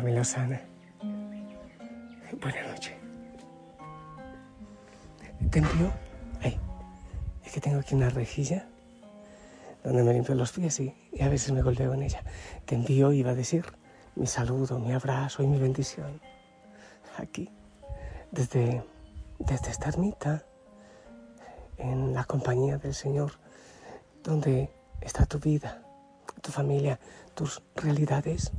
Familia Osana. Buenas noches. Te envío. Es que tengo aquí una rejilla donde me limpio los pies y, y a veces me golpeo en ella. Te envío, iba a decir, mi saludo, mi abrazo y mi bendición. Aquí, desde, desde esta ermita, en la compañía del Señor, donde está tu vida, tu familia, tus realidades.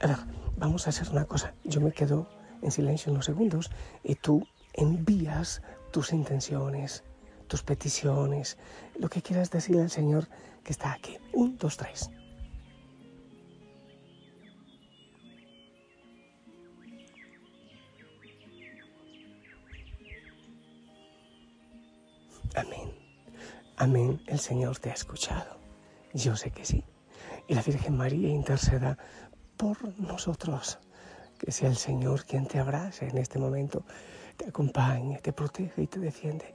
A vamos a hacer una cosa. Yo me quedo en silencio unos segundos y tú envías tus intenciones, tus peticiones, lo que quieras decirle al Señor que está aquí. Un, dos, tres. Amén. Amén. El Señor te ha escuchado. Yo sé que sí. Y la Virgen María interceda por nosotros. Que sea el Señor quien te abrace en este momento, te acompañe, te protege y te defiende.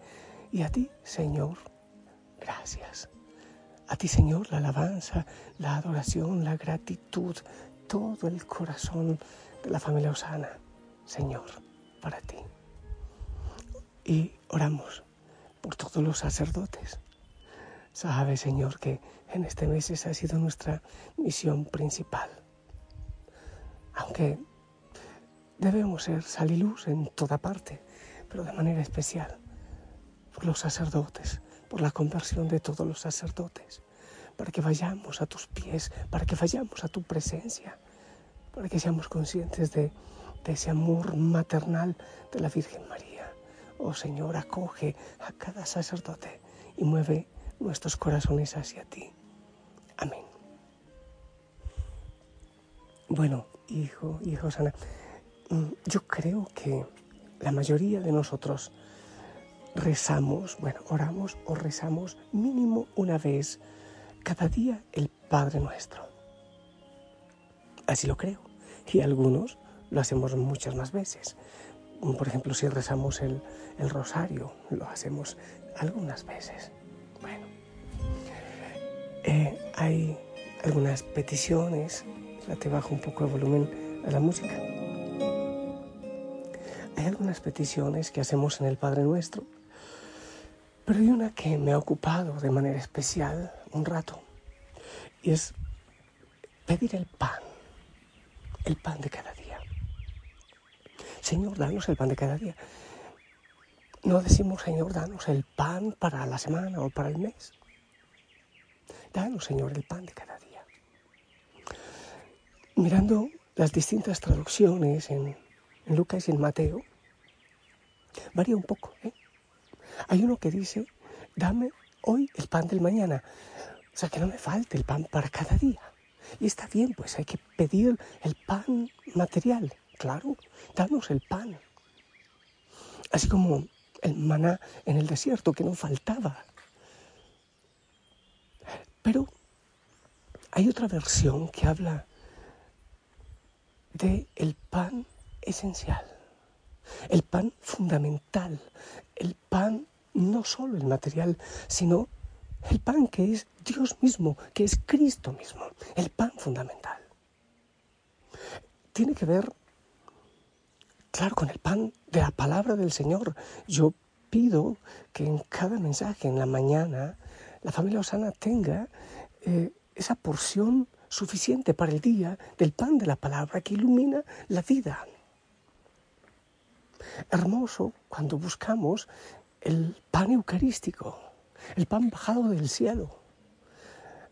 Y a ti, Señor, gracias. A ti, Señor, la alabanza, la adoración, la gratitud, todo el corazón de la familia Osana, Señor, para ti. Y oramos por todos los sacerdotes. Sabe, Señor, que en este mes esa ha sido nuestra misión principal. Aunque debemos ser sal luz en toda parte, pero de manera especial por los sacerdotes, por la conversión de todos los sacerdotes, para que vayamos a tus pies, para que vayamos a tu presencia, para que seamos conscientes de, de ese amor maternal de la Virgen María. Oh Señor, acoge a cada sacerdote y mueve nuestros corazones hacia ti. Amén. Bueno, hijo, hijo Sana, mm, yo creo que la mayoría de nosotros rezamos, bueno, oramos o rezamos mínimo una vez cada día el Padre Nuestro. Así lo creo. Y algunos lo hacemos muchas más veces. Por ejemplo, si rezamos el, el rosario, lo hacemos algunas veces. Bueno, eh, hay algunas peticiones. Te bajo un poco el volumen a la música. Hay algunas peticiones que hacemos en el Padre Nuestro, pero hay una que me ha ocupado de manera especial un rato y es pedir el pan, el pan de cada día. Señor, danos el pan de cada día. No decimos, Señor, danos el pan para la semana o para el mes. Danos, Señor, el pan de cada día. Mirando las distintas traducciones en, Lucas y en Mateo, varía un poco. ¿eh? Hay uno que dice, dame hoy el pan del mañana. O sea, que no me falte el pan para cada día. Y está bien, pues hay que pedir el pan material. Claro, danos el pan. Así como el maná en el desierto que no faltaba. Pero hay otra versión que habla de el pan esencial, el pan fundamental, el pan no solo el material, sino el pan que es Dios mismo, que es Cristo mismo, el pan fundamental. Tiene que ver, claro, con el pan de la palabra del Señor. Yo pido que en cada mensaje, en la mañana, la familia Osana tenga eh, esa porción suficiente para el día del pan de la palabra que ilumina la vida. Hermoso cuando buscamos el pan eucarístico, el pan bajado del cielo.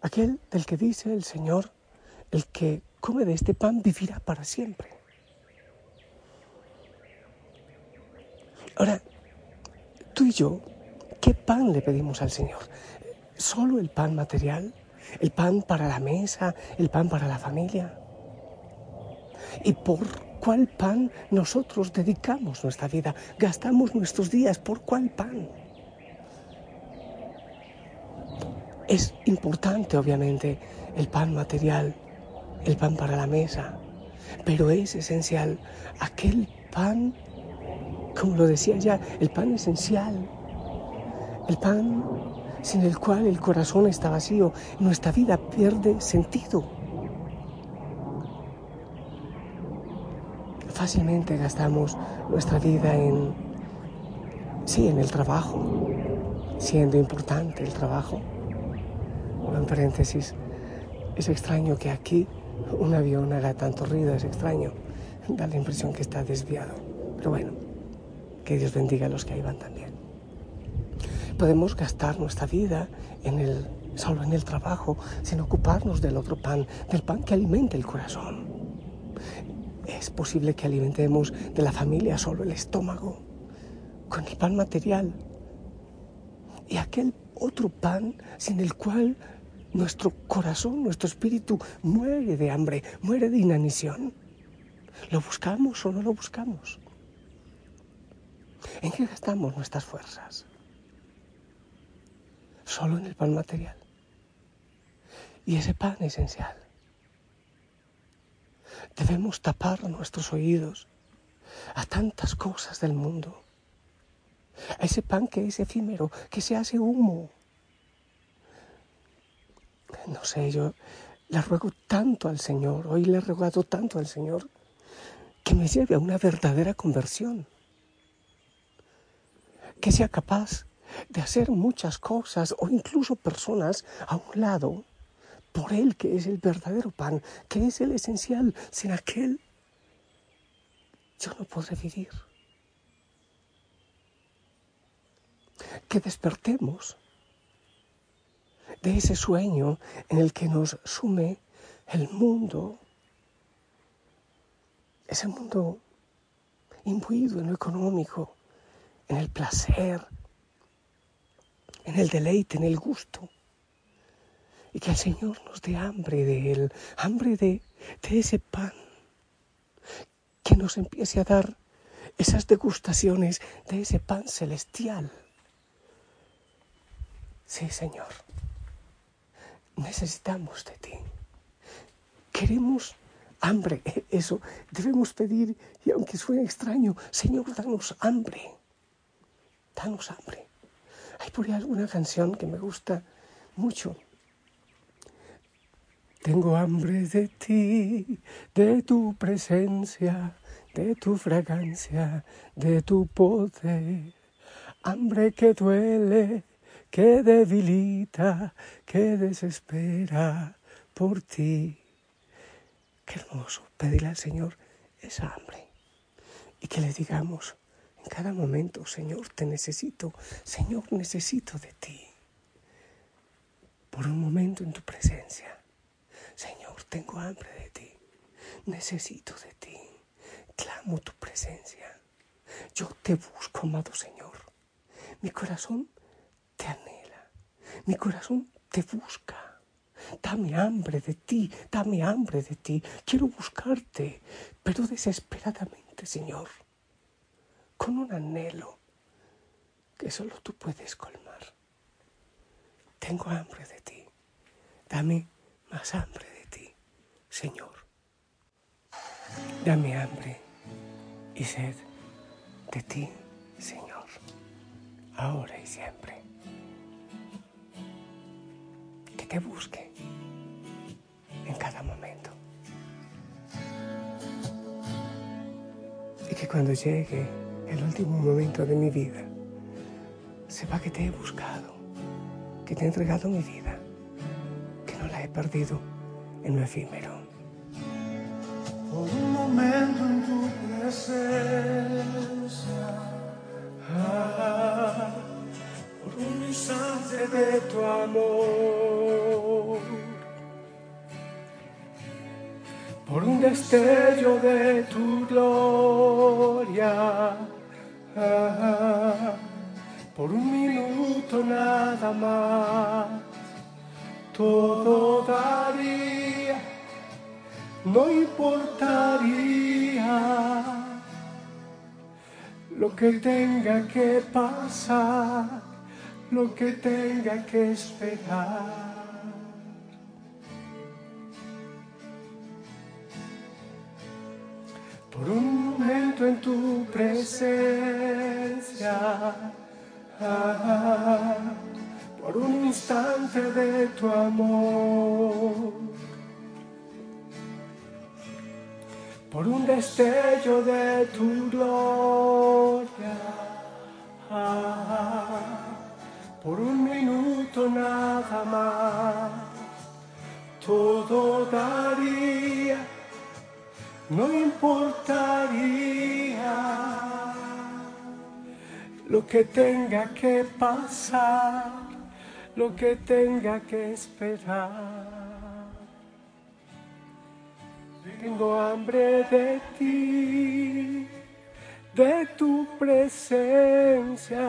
aquel del que dice el Señor, el que come de este pan vivirá para siempre. Ahora, tú y yo, ¿qué pan le pedimos al Señor? ¿Solo el pan material? ¿El pan para la mesa? ¿El pan para la familia? ¿Y por cuál pan nosotros dedicamos nuestra vida? ¿Gastamos nuestros días por cuál pan? Es importante, obviamente, el pan material, el pan para la mesa, pero es esencial aquel pan, como lo decía ya, el pan esencial, el pan sin el cual el corazón está vacío, nuestra vida pierde sentido. Fácilmente gastamos nuestra vida en, sí, en el trabajo, siendo importante el trabajo en paréntesis, es extraño que aquí un avión haga tanto ruido, es extraño. Da la impresión que está desviado. Pero bueno, que Dios bendiga a los que ahí van también. Podemos gastar nuestra vida en el, solo en el trabajo, sin ocuparnos del otro pan, del pan que alimenta el corazón. Es posible que alimentemos de la familia solo el estómago, con el pan material. Y aquel otro pan sin el cual nuestro corazón, nuestro espíritu muere de hambre, muere de inanición. ¿Lo buscamos o no lo buscamos? ¿En qué gastamos nuestras fuerzas? Solo en el pan material. Y ese pan esencial. Debemos tapar nuestros oídos a tantas cosas del mundo. A ese pan que es efímero, que se hace humo, no sé, yo le ruego tanto al Señor, hoy le he rogado tanto al Señor, que me lleve a una verdadera conversión, que sea capaz de hacer muchas cosas o incluso personas a un lado por Él que es el verdadero pan, que es el esencial. Sin aquel yo no podré vivir. Que despertemos de ese sueño en el que nos sume el mundo, ese mundo imbuido en lo económico, en el placer, en el deleite, en el gusto. Y que el Señor nos dé hambre de Él, hambre de, de ese pan, que nos empiece a dar esas degustaciones de ese pan celestial. Sí, Señor necesitamos de ti. Queremos hambre, e, eso debemos pedir, y aunque suene extraño, Señor, danos hambre, danos hambre. Hay por ahí alguna canción que me gusta mucho. Tengo hambre de ti, de tu presencia, de tu fragancia, de tu poder. Hambre que duele, que debilita, que desespera por ti. Qué hermoso pedirle al Señor esa hambre y que le digamos en cada momento, Señor, te necesito, Señor, necesito de ti. Por un momento en tu presencia, Señor, tengo hambre de ti, necesito de ti, clamo tu presencia. Yo te busco, amado Señor. Mi corazón te anhela, mi corazón te busca. Dame hambre de ti, dame hambre de ti. Quiero buscarte, pero desesperadamente, Señor, con un anhelo que solo tú puedes colmar. Tengo hambre de ti. Dame más hambre de ti, Señor. Dame hambre y sed de ti, Señor, ahora y siempre. que busque en cada momento. Y que cuando llegue último momento de mi vida, sepa que te he buscado, que te he entregado mi vida, que no la he perdido en lo efímero. Por un momento en tu presencia, por un instante de tu amor, por un destello de tu gloria, por un minuto nada más, todo daría, no importaría lo que tenga que pasar, lo que tenga que esperar. Por un momento en tu presencia, por un instante de tu amor. Por un destello de tu gloria, por un minuto nada más, todo daría, no importaría lo que tenga que pasar, lo que tenga que esperar. Tengo hambre de ti, de tu presencia,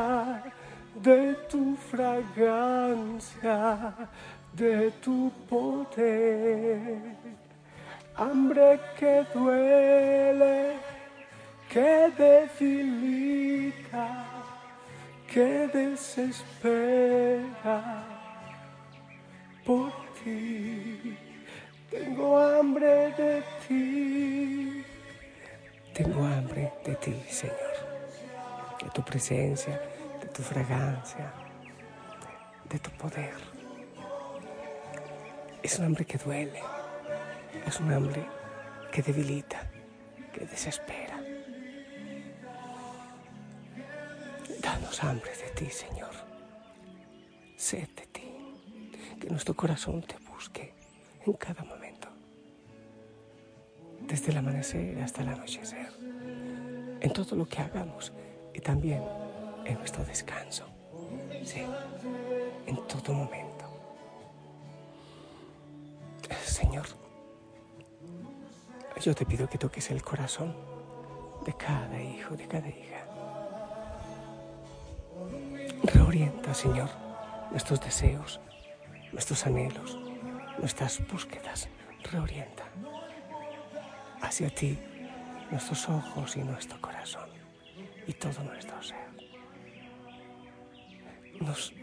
de tu fragancia, de tu poder. Hambre que duele, que debilita, que desespera por ti. Tengo hambre de ti. Tengo hambre de ti, Señor. De tu presencia, de tu fragancia, de tu poder. Es un hambre que duele. Es un hambre que debilita, que desespera. Danos hambre de ti, Señor. Sed de ti. Que nuestro corazón te busque en cada momento, desde el amanecer hasta el anochecer, en todo lo que hagamos y también en nuestro descanso, sí, en todo momento. Señor, yo te pido que toques el corazón de cada hijo, de cada hija. Reorienta, Señor, nuestros deseos, nuestros anhelos, nuestras búsquedas, reorienta hacia ti nuestros ojos y nuestro corazón y todo nuestro ser. Nos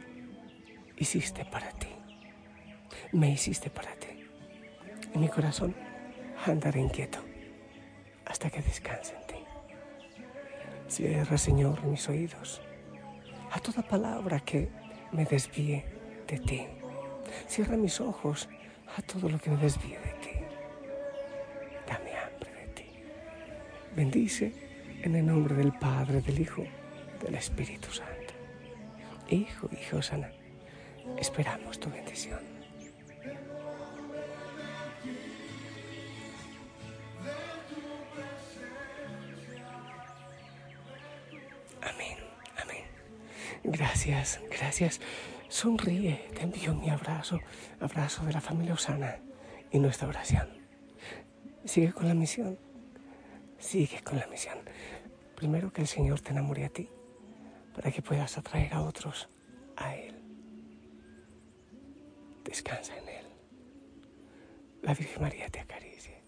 hiciste para ti, me hiciste para ti. En mi corazón andaré inquieto hasta que descanse en ti. Cierra, Señor, mis oídos a toda palabra que me desvíe de ti. Cierra mis ojos a todo lo que me desvíe de ti. Dame hambre de ti. Bendice en el nombre del Padre, del Hijo, del Espíritu Santo. Hijo, Hijo sana, esperamos tu bendición. Gracias, gracias. Sonríe, te envío mi abrazo, abrazo de la familia Osana y nuestra oración. Sigue con la misión, sigue con la misión. Primero que el Señor te enamore a ti, para que puedas atraer a otros a Él. Descansa en Él. La Virgen María te acaricie.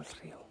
El río